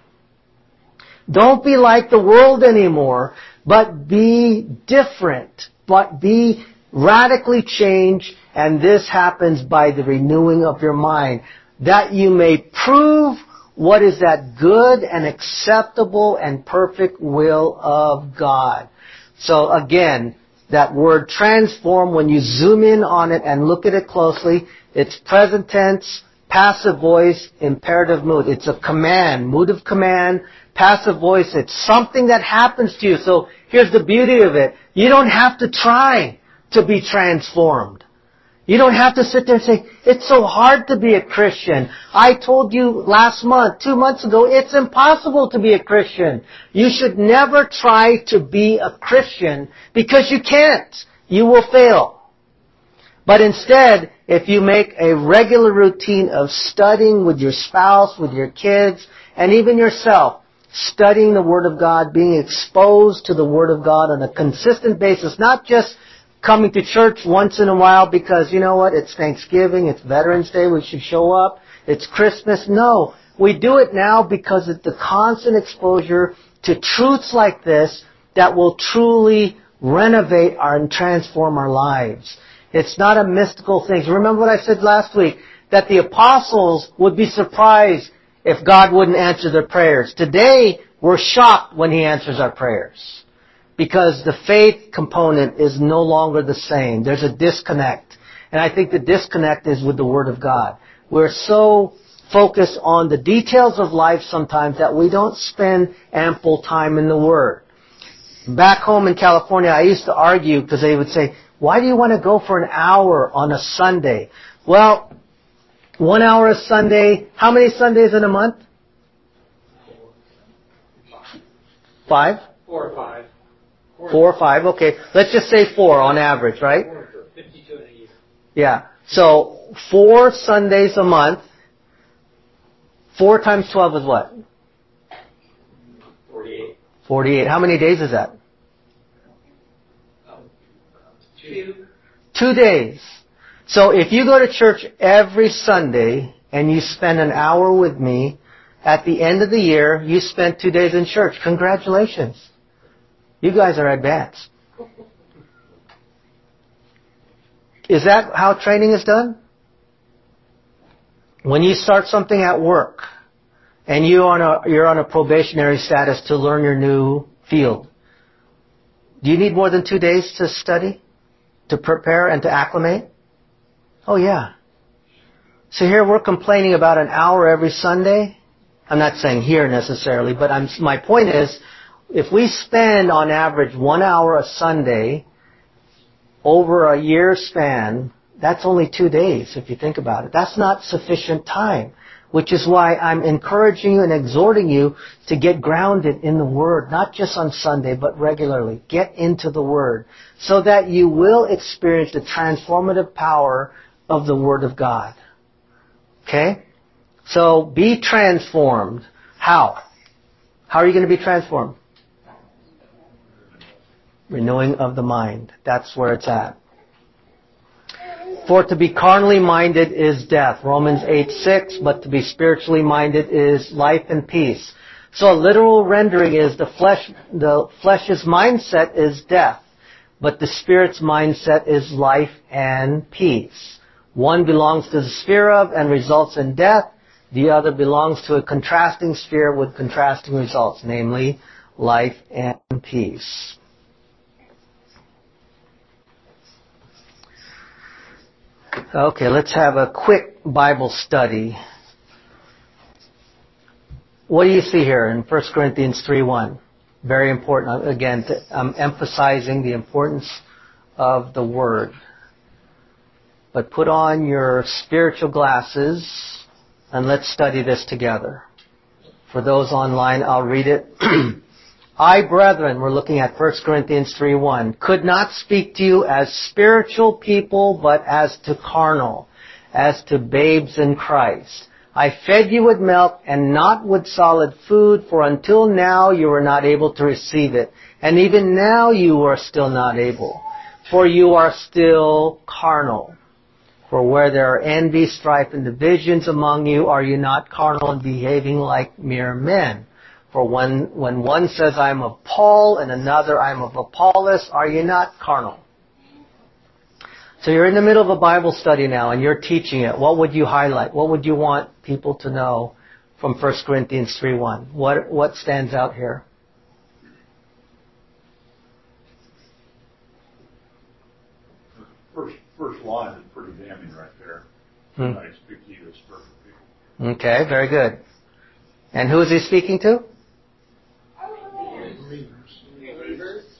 Don't be like the world anymore, but be different, but be radically changed, and this happens by the renewing of your mind, that you may prove what is that good and acceptable and perfect will of God. So again, that word transform, when you zoom in on it and look at it closely, it's present tense, passive voice, imperative mood. It's a command, mood of command, passive voice. It's something that happens to you. So here's the beauty of it. You don't have to try to be transformed. You don't have to sit there and say, it's so hard to be a Christian. I told you last month, two months ago, it's impossible to be a Christian. You should never try to be a Christian because you can't. You will fail. But instead, if you make a regular routine of studying with your spouse, with your kids, and even yourself, studying the Word of God, being exposed to the Word of God on a consistent basis, not just coming to church once in a while because, you know what, it's Thanksgiving, it's Veterans Day, we should show up, it's Christmas. No, we do it now because of the constant exposure to truths like this that will truly renovate our and transform our lives. It's not a mystical thing. Remember what I said last week? That the apostles would be surprised if God wouldn't answer their prayers. Today, we're shocked when He answers our prayers because the faith component is no longer the same. There's a disconnect. And I think the disconnect is with the Word of God. We're so focused on the details of life sometimes that we don't spend ample time in the Word. Back home in California, I used to argue because they would say, why do you want to go for an hour on a Sunday? Well, one hour a Sunday, how many Sundays in a month? Five? Four or five. Four or five, okay. Let's just say four on average, right? Fifty-two in a year. Yeah. So, four Sundays a month. Four times twelve is what? Forty-eight. Forty-eight. How many days is that? Um, two. Two days. So if you go to church every Sunday and you spend an hour with me, at the end of the year, you spent two days in church. Congratulations. You guys are advanced. Is that how training is done? When you start something at work and you on a, you're on a probationary status to learn your new field, do you need more than two days to study, to prepare, and to acclimate? Oh yeah. So here we're complaining about an hour every Sunday. I'm not saying here necessarily, but I'm, my point is, if we spend on average one hour a Sunday over a year span, that's only two days if you think about it. That's not sufficient time. Which is why I'm encouraging you and exhorting you to get grounded in the Word, not just on Sunday, but regularly. Get into the Word so that you will experience the transformative power of the Word of God. Okay? So be transformed. How? How are you going to be transformed? Renewing of the mind. That's where it's at. For to be carnally minded is death. Romans 8, 6. But to be spiritually minded is life and peace. So a literal rendering is the flesh, the flesh's mindset is death. But the spirit's mindset is life and peace. One belongs to the sphere of and results in death. The other belongs to a contrasting sphere with contrasting results, namely life and peace. Okay, let's have a quick Bible study. what do you see here in 1 Corinthians 3.1? Very important. Uh, again, I'm um, emphasizing the importance of the Word. But put on your spiritual glasses and let's study this together. For those online, I'll read it. I, brethren, we're looking at 1 Corinthians 3.1, could not speak to you as spiritual people, but as to carnal, as to babes in Christ. I fed you with milk and not with solid food, for until now you were not able to receive it. And even now you are still not able, for you are still carnal. For where there are envy, strife, and divisions among you, are you not carnal and behaving like mere men? For when, when one says, I am of Paul, and another, I am of Apollos, are you not carnal? So you're in the middle of a Bible study now, and you're teaching it. What would you highlight? What would you want people to know from 1 Corinthians 3.1? What, what stands out here? First, first line is pretty damning right there. Hmm. I speak to you as perfect people. Okay, very good. And who is he speaking to?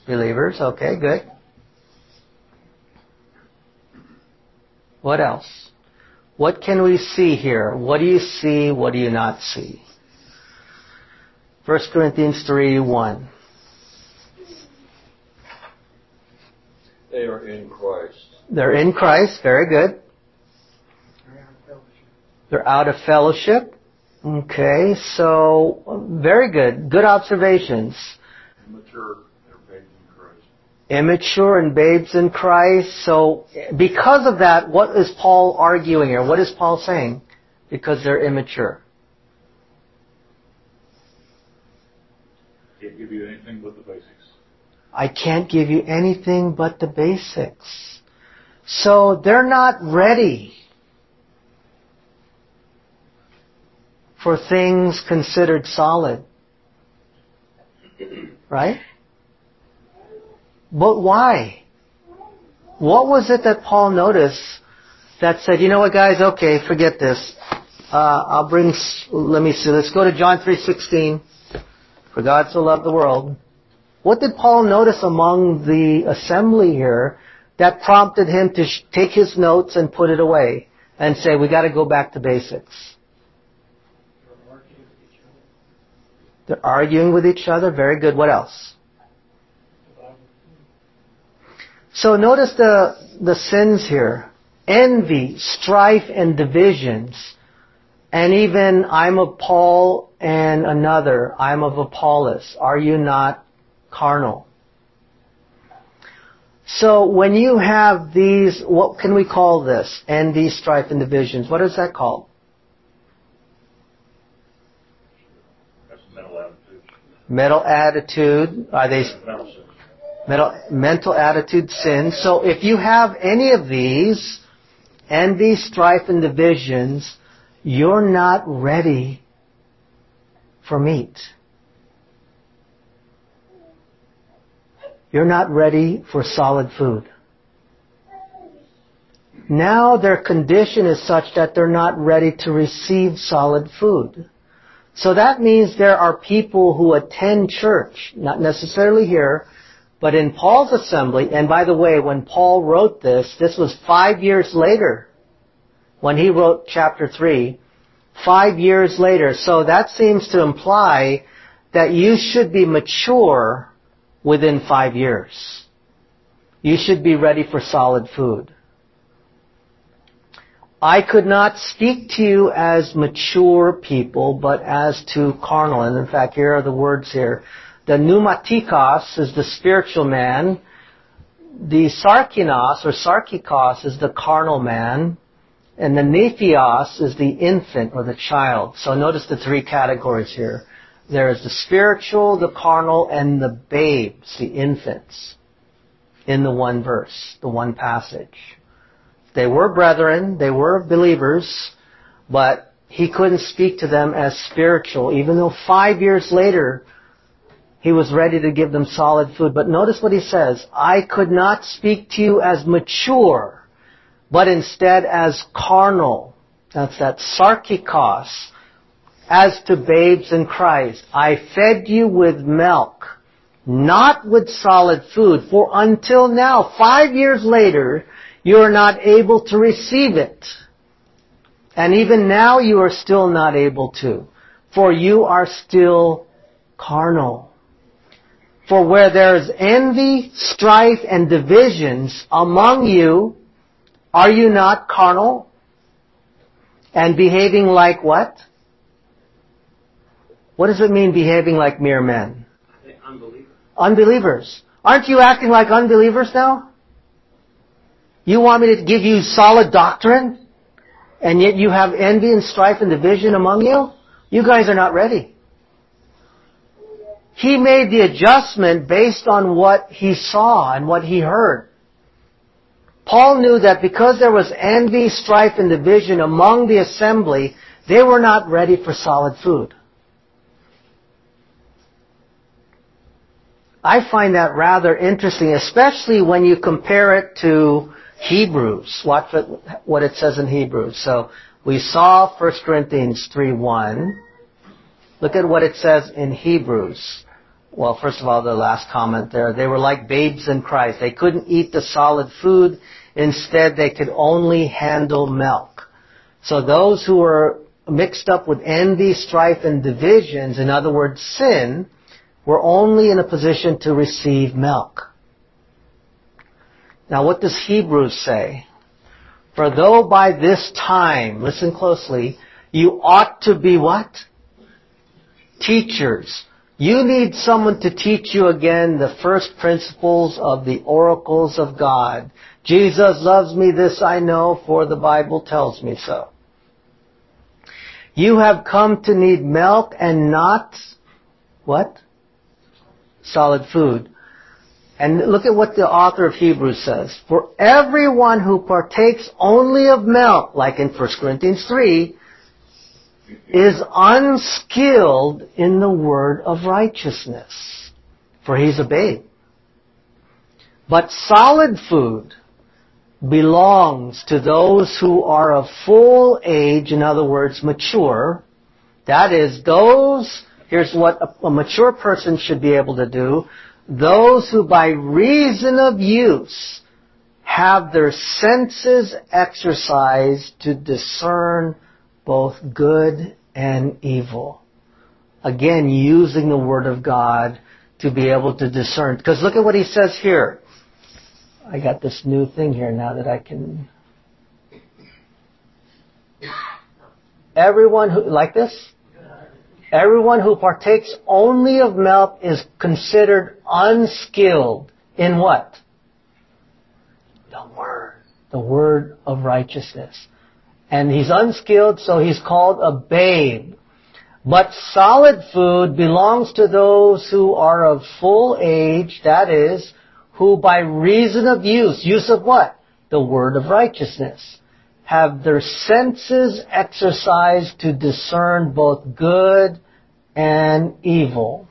Believers. Okay, good. What else? What can we see here? What do you see? What do you not see? 1 Corinthians 3 1. They are in Christ. They're in Christ. Very good. They're out of fellowship. Okay, so very good. Good observations. Immature, they're babes in Christ. Immature and babes in Christ. So because of that, what is Paul arguing here? What is Paul saying? Because they're immature. Can't give you anything but the basics. I can't give you anything but the basics. So they're not ready for things considered solid. Right? But why? What was it that Paul noticed that said, you know what guys, okay, forget this. Uh, I'll bring, let me see, let's go to John 3.16. For God so loved the world. What did Paul notice among the assembly here that prompted him to sh- take his notes and put it away and say, we gotta go back to basics? They're arguing with each other. Very good. What else? So notice the, the sins here. Envy, strife, and divisions. And even, I'm of Paul and another, I'm of Apollos. Are you not carnal? So when you have these, what can we call this? Envy, strife, and divisions. What is that called? That's mental attitude. Mental attitude. Are they Mental. Mental, mental attitude sins. So if you have any of these, envy, strife, and divisions, you're not ready for meat. You're not ready for solid food. Now their condition is such that they're not ready to receive solid food. So that means there are people who attend church, not necessarily here, but in Paul's assembly, and by the way, when Paul wrote this, this was five years later, when he wrote chapter 3, five years later. So that seems to imply that you should be mature within five years. You should be ready for solid food. I could not speak to you as mature people, but as to carnal. And in fact, here are the words here. The pneumatikos is the spiritual man. The sarkinos or sarkikos is the carnal man. And the nephios is the infant or the child. So notice the three categories here. There is the spiritual, the carnal, and the babes, the infants, in the one verse, the one passage. They were brethren, they were believers, but he couldn't speak to them as spiritual, even though five years later he was ready to give them solid food. But notice what he says, I could not speak to you as mature, but instead as carnal. That's that sarkikos. as to babes in Christ. I fed you with milk, not with solid food, for until now, five years later, you are not able to receive it. And even now you are still not able to, for you are still carnal. For where there is envy, strife, and divisions among you, are you not carnal? And behaving like what? What does it mean behaving like mere men? Unbelievers. Unbelievers. Aren't you acting like unbelievers now? You want me to give you solid doctrine? And yet you have envy and strife and division among you? You guys are not ready. He made the adjustment based on what he saw and what he heard. Paul knew that because there was envy, strife, and division among the assembly, they were not ready for solid food. I find that rather interesting, especially when you compare it to Hebrews. Watch what it says in Hebrews. So we saw 1 Corinthians 3.1. Look at what it says in Hebrews. Well, first of all, the last comment there. They were like babes in Christ. They couldn't eat the solid food. Instead, they could only handle milk. So those who were mixed up with envy, strife, and divisions, in other words, sin, were only in a position to receive milk. Now what does Hebrews say? For though by this time, listen closely, you ought to be what? Teachers. You need someone to teach you again the first principles of the oracles of God. Jesus loves me, this I know, for the Bible tells me so. You have come to need milk and not, what? Solid food. And look at what the author of Hebrews says. For everyone who partakes only of milk, like in 1 Corinthians 3, is unskilled in the word of righteousness, for he's a babe. But solid food belongs to those who are of full age, in other words, mature. That is, those, here's what a, a mature person should be able to do, those who by reason of use have their senses exercised to discern both good and evil. Again, using the Word of God to be able to discern. Because look at what he says here. I got this new thing here now that I can. Everyone who, like this? Everyone who partakes only of milk is considered unskilled in what? The Word. The Word of righteousness. And he's unskilled, so he's called a babe. But solid food belongs to those who are of full age, that is, who by reason of use, use of what? The Word of righteousness have their senses exercised to discern both good and evil.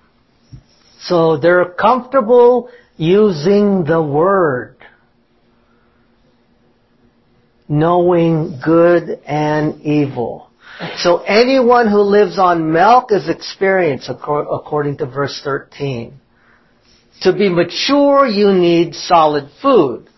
So they're comfortable using the word, knowing good and evil. So anyone who lives on milk is experienced according to verse 13. To be mature, you need solid food.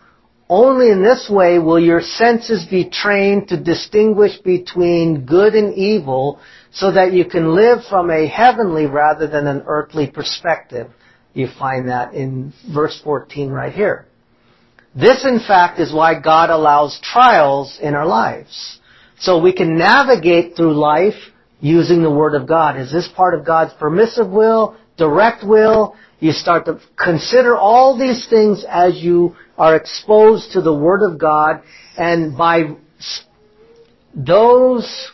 Only in this way will your senses be trained to distinguish between good and evil so that you can live from a heavenly rather than an earthly perspective. You find that in verse 14 right here. This in fact is why God allows trials in our lives. So we can navigate through life using the Word of God. Is this part of God's permissive will, direct will? You start to consider all these things as you are exposed to the Word of God and by those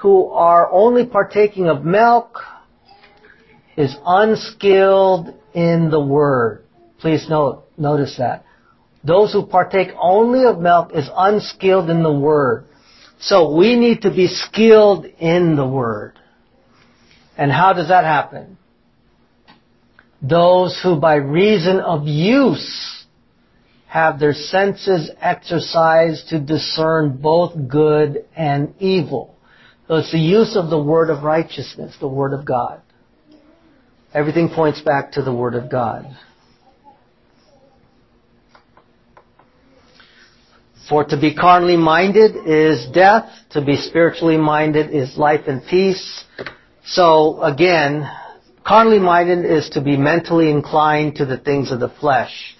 who are only partaking of milk is unskilled in the Word. Please note, notice that. Those who partake only of milk is unskilled in the Word. So we need to be skilled in the Word. And how does that happen? Those who by reason of use have their senses exercised to discern both good and evil. So it's the use of the word of righteousness, the word of God. Everything points back to the word of God. For to be carnally minded is death, to be spiritually minded is life and peace. So again, carnally minded is to be mentally inclined to the things of the flesh.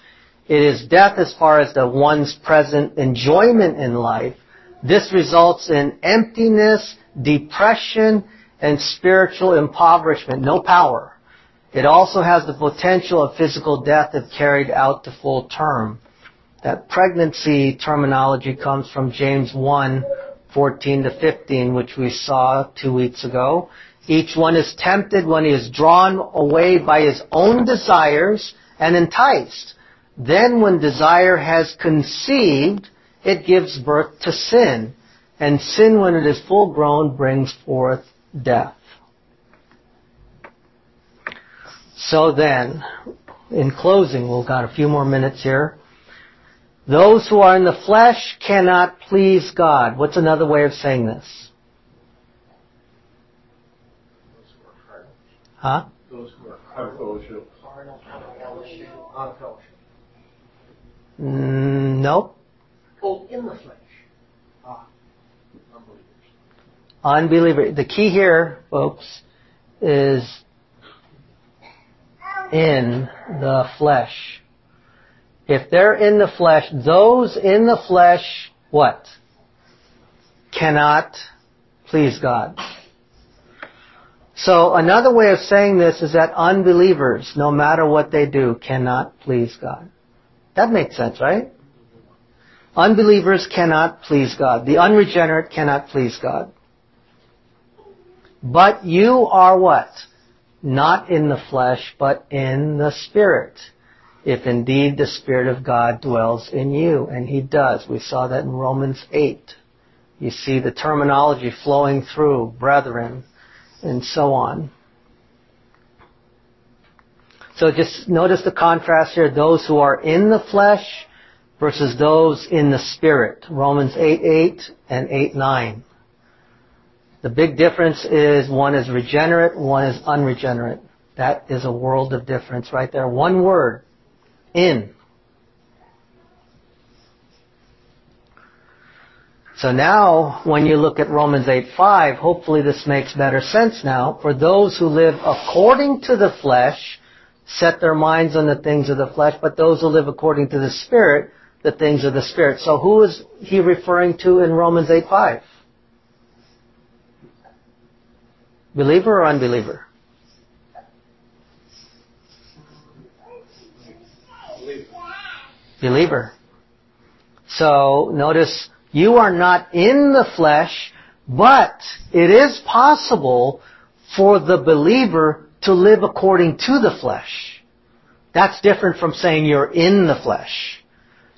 It is death as far as the one's present enjoyment in life. This results in emptiness, depression, and spiritual impoverishment, no power. It also has the potential of physical death if carried out to full term. That pregnancy terminology comes from James 1, 14 to 15, which we saw two weeks ago. Each one is tempted when he is drawn away by his own desires and enticed. Then when desire has conceived, it gives birth to sin. And sin, when it is full grown, brings forth death. So then, in closing, we've got a few more minutes here. Those who are in the flesh cannot please God. What's another way of saying this? Those who are. Huh? Those who are Have carnal. fellowship. Carnal fellowship. On fellowship. Mm, nope. Oh, in the flesh. Ah, unbelievers. Unbeliever. The key here, folks, is in the flesh. If they're in the flesh, those in the flesh, what? Cannot please God. So another way of saying this is that unbelievers, no matter what they do, cannot please God. That makes sense, right? Unbelievers cannot please God. The unregenerate cannot please God. But you are what? Not in the flesh, but in the Spirit. If indeed the Spirit of God dwells in you. And He does. We saw that in Romans 8. You see the terminology flowing through, brethren, and so on. So just notice the contrast here. Those who are in the flesh versus those in the Spirit. Romans 8, 8 and 8, 9. The big difference is one is regenerate, one is unregenerate. That is a world of difference right there. One word. In. So now, when you look at Romans 8, 5, hopefully this makes better sense now. For those who live according to the flesh, set their minds on the things of the flesh, but those who live according to the Spirit, the things of the Spirit. So who is he referring to in Romans 8, 5? Believer or unbeliever? Believer. So notice you are not in the flesh, but it is possible for the believer to live according to the flesh. That's different from saying you're in the flesh.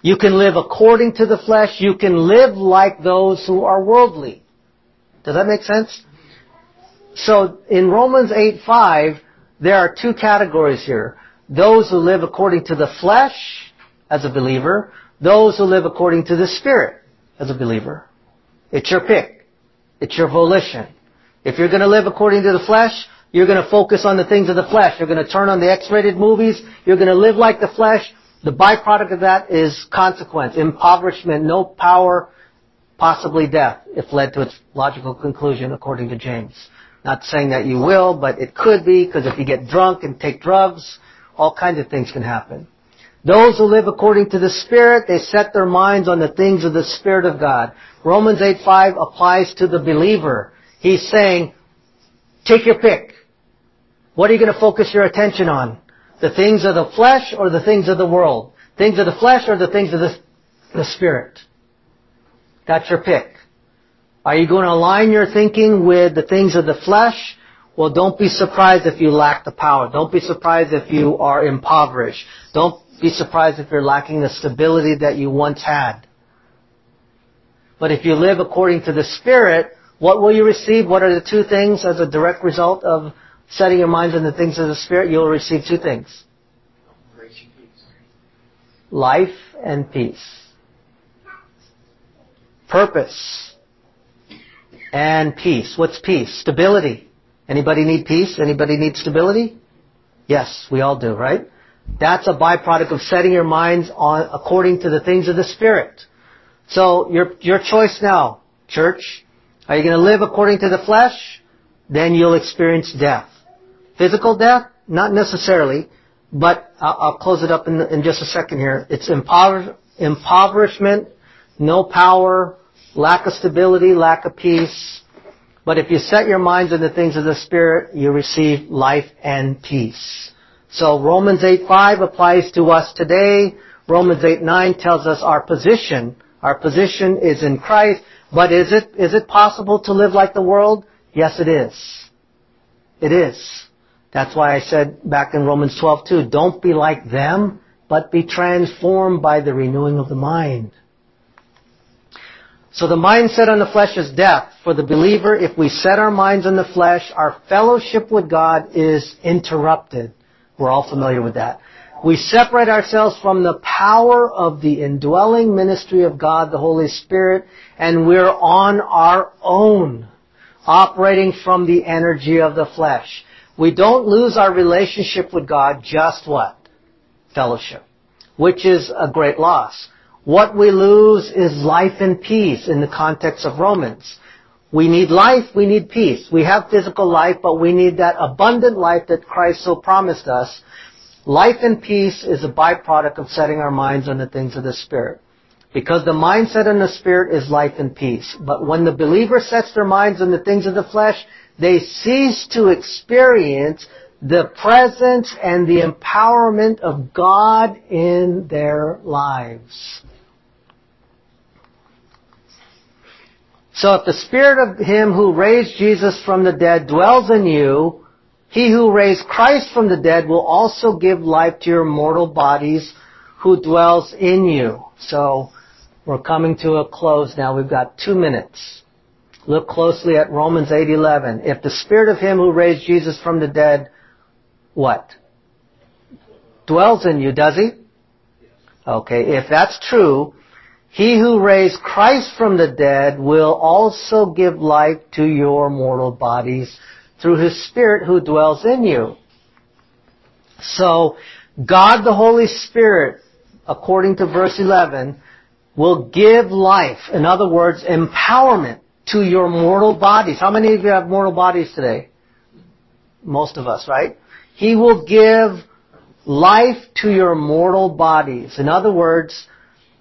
You can live according to the flesh. You can live like those who are worldly. Does that make sense? So in Romans 8, 5, there are two categories here. Those who live according to the flesh as a believer, those who live according to the Spirit as a believer. It's your pick. It's your volition. If you're going to live according to the flesh, you're going to focus on the things of the flesh. You're going to turn on the X-rated movies. You're going to live like the flesh. The byproduct of that is consequence, impoverishment, no power, possibly death, if led to its logical conclusion according to James. Not saying that you will, but it could be, because if you get drunk and take drugs, all kinds of things can happen. Those who live according to the Spirit, they set their minds on the things of the Spirit of God. Romans 8.5 applies to the believer. He's saying, take your pick. What are you going to focus your attention on? The things of the flesh or the things of the world? Things of the flesh or the things of the, the Spirit? That's your pick. Are you going to align your thinking with the things of the flesh? Well, don't be surprised if you lack the power. Don't be surprised if you are impoverished. Don't be surprised if you're lacking the stability that you once had. But if you live according to the Spirit, what will you receive? What are the two things as a direct result of setting your minds on the things of the Spirit? You'll receive two things. Grace and peace. Life and peace. Purpose. and peace. What's peace? Stability. Anybody need peace? Anybody need stability? Yes, we all do, right? That's a byproduct of setting your minds on according to the things of the Spirit. So your your choice now, church. Are you going to live according to the flesh? Then you'll experience death. Physical death? Not necessarily, but I'll, close it up in, in, just a second here. It's impover- impoverishment, no power, lack of stability, lack of peace. But if you set your minds on the things of the Spirit, you receive life and peace. So Romans 8:5 applies to us today. Romans 8:9 tells us our position. Our position is in Christ. But is it is it possible to live like the world? Yes, it is. It is. That's why I said back in Romans 12:2, don't be like them, but be transformed by the renewing of the mind. So the mindset on the flesh is death. For the believer, if we set our minds on the flesh, our fellowship with God is interrupted. We're all familiar with that. We separate ourselves from the power of the indwelling ministry of God, the Holy Spirit, and we're on our own, operating from the energy of the flesh. We don't lose our relationship with God, just what? Fellowship. Which is a great loss. What we lose is life and peace in the context of Romans. We need life, we need peace. We have physical life, but we need that abundant life that Christ so promised us. Life and peace is a byproduct of setting our minds on the things of the Spirit. Because the mindset in the Spirit is life and peace. But when the believer sets their minds on the things of the flesh, they cease to experience the presence and the empowerment of God in their lives. So if the Spirit of Him who raised Jesus from the dead dwells in you, He who raised Christ from the dead will also give life to your mortal bodies who dwells in you. So we're coming to a close now. We've got two minutes. Look closely at Romans 8:11. If the Spirit of Him who raised Jesus from the dead, what? Dwells in you, does He? Okay, if that's true, he who raised Christ from the dead will also give life to your mortal bodies through His Spirit who dwells in you. So, God the Holy Spirit, according to verse 11, will give life, in other words, empowerment to your mortal bodies. How many of you have mortal bodies today? Most of us, right? He will give life to your mortal bodies. In other words,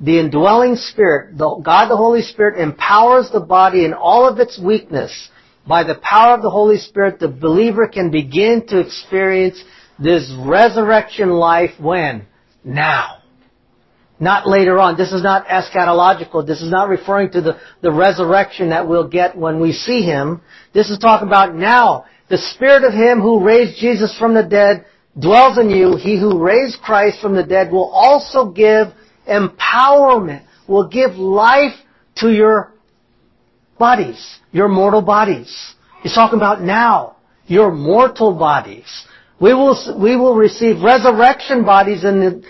the indwelling Spirit, the, God the Holy Spirit empowers the body in all of its weakness. By the power of the Holy Spirit, the believer can begin to experience this resurrection life when? Now. Not later on. This is not eschatological. This is not referring to the, the resurrection that we'll get when we see Him. This is talking about now. The Spirit of Him who raised Jesus from the dead dwells in you. He who raised Christ from the dead will also give empowerment, will give life to your bodies, your mortal bodies. He's talking about now, your mortal bodies. We will, we will receive resurrection bodies in the,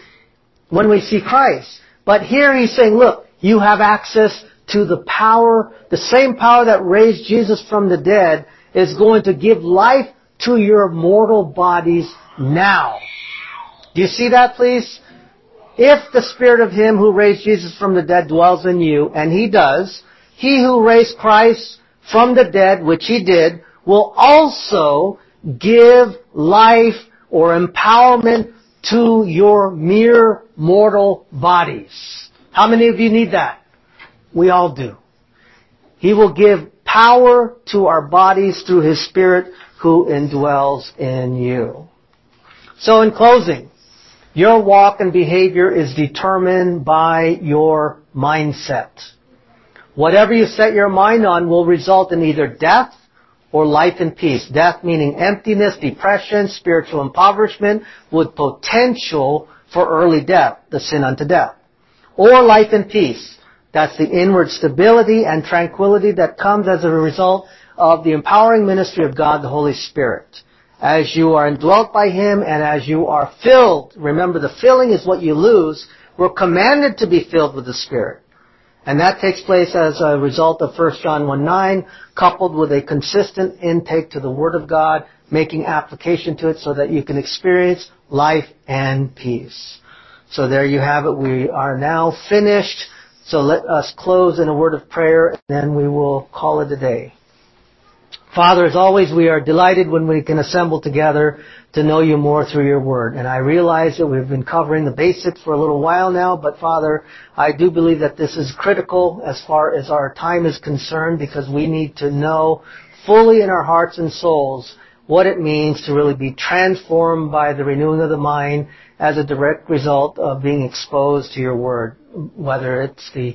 when we see Christ. But here he's saying, look, you have access to the power, the same power that raised Jesus from the dead is going to give life to your mortal bodies now. Do you see that, please? If the Spirit of Him who raised Jesus from the dead dwells in you, and He does, He who raised Christ from the dead, which He did, will also give life or empowerment to your mere mortal bodies. How many of you need that? We all do. He will give power to our bodies through His Spirit who indwells in you. So in closing, your walk and behavior is determined by your mindset. Whatever you set your mind on will result in either death or life and peace. Death meaning emptiness, depression, spiritual impoverishment with potential for early death, the sin unto death. Or life and peace. That's the inward stability and tranquility that comes as a result of the empowering ministry of God, the Holy Spirit as you are indwelt by Him and as you are filled. Remember, the filling is what you lose. We're commanded to be filled with the Spirit. And that takes place as a result of 1 John 1 9, coupled with a consistent intake to the Word of God, making application to it so that you can experience life and peace. So there you have it. We are now finished. So let us close in a word of prayer and then we will call it a day. Father, as always, we are delighted when we can assemble together to know you more through your word. And I realize that we've been covering the basics for a little while now, but Father, I do believe that this is critical as far as our time is concerned because we need to know fully in our hearts and souls what it means to really be transformed by the renewing of the mind as a direct result of being exposed to your word, whether it's the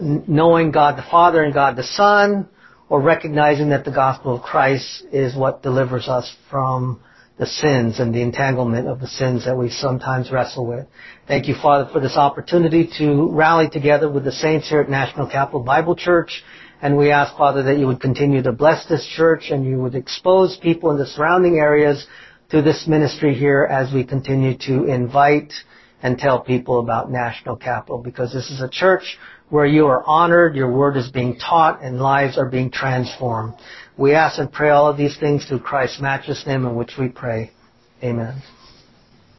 knowing God the Father and God the Son, or recognizing that the gospel of Christ is what delivers us from the sins and the entanglement of the sins that we sometimes wrestle with. Thank you, Father, for this opportunity to rally together with the saints here at National Capital Bible Church. And we ask, Father, that you would continue to bless this church and you would expose people in the surrounding areas to this ministry here as we continue to invite and tell people about National Capital because this is a church where you are honored, your word is being taught, and lives are being transformed. We ask and pray all of these things through Christ's matchless name in which we pray. Amen.